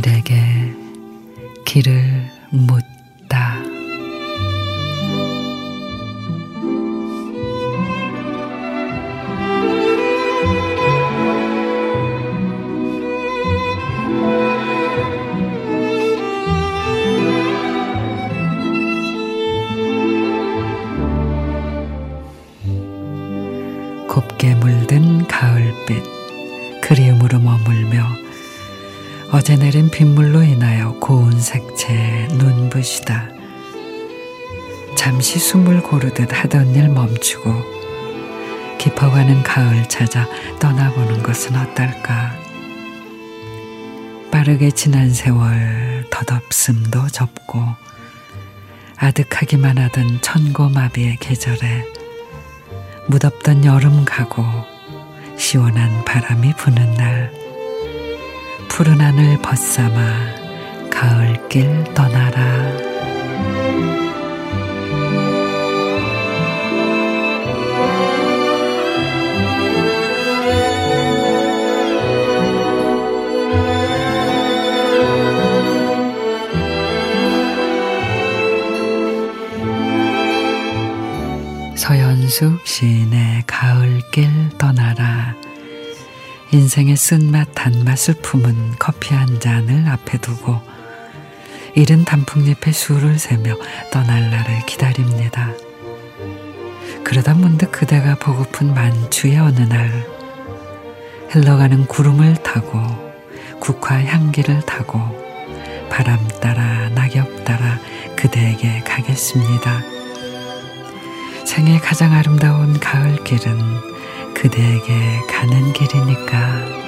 길에게 길을 묻다. 곱게 물든 어제 내린 빗물로 인하여 고운 색채 눈부시다. 잠시 숨을 고르듯 하던 일 멈추고 깊어가는 가을 찾아 떠나보는 것은 어떨까? 빠르게 지난 세월 덧없음도 접고 아득하기만 하던 천고마비의 계절에 무덥던 여름 가고 시원한 바람이 부는 날 푸른 하늘 벗삼아 가을길 떠나라. 서연숙 시인의 가을길 떠나라 인생의 쓴맛 단맛을 품은 커피 한 잔을 앞에 두고 이른 단풍잎에 술을 새며 떠날 날을 기다립니다. 그러다 문득 그대가 보고픈 만추의 어느 날 흘러가는 구름을 타고 국화 향기를 타고 바람 따라 낙엽 따라 그대에게 가겠습니다. 생애 가장 아름다운 가을길은 그대에게 가는 길이니까.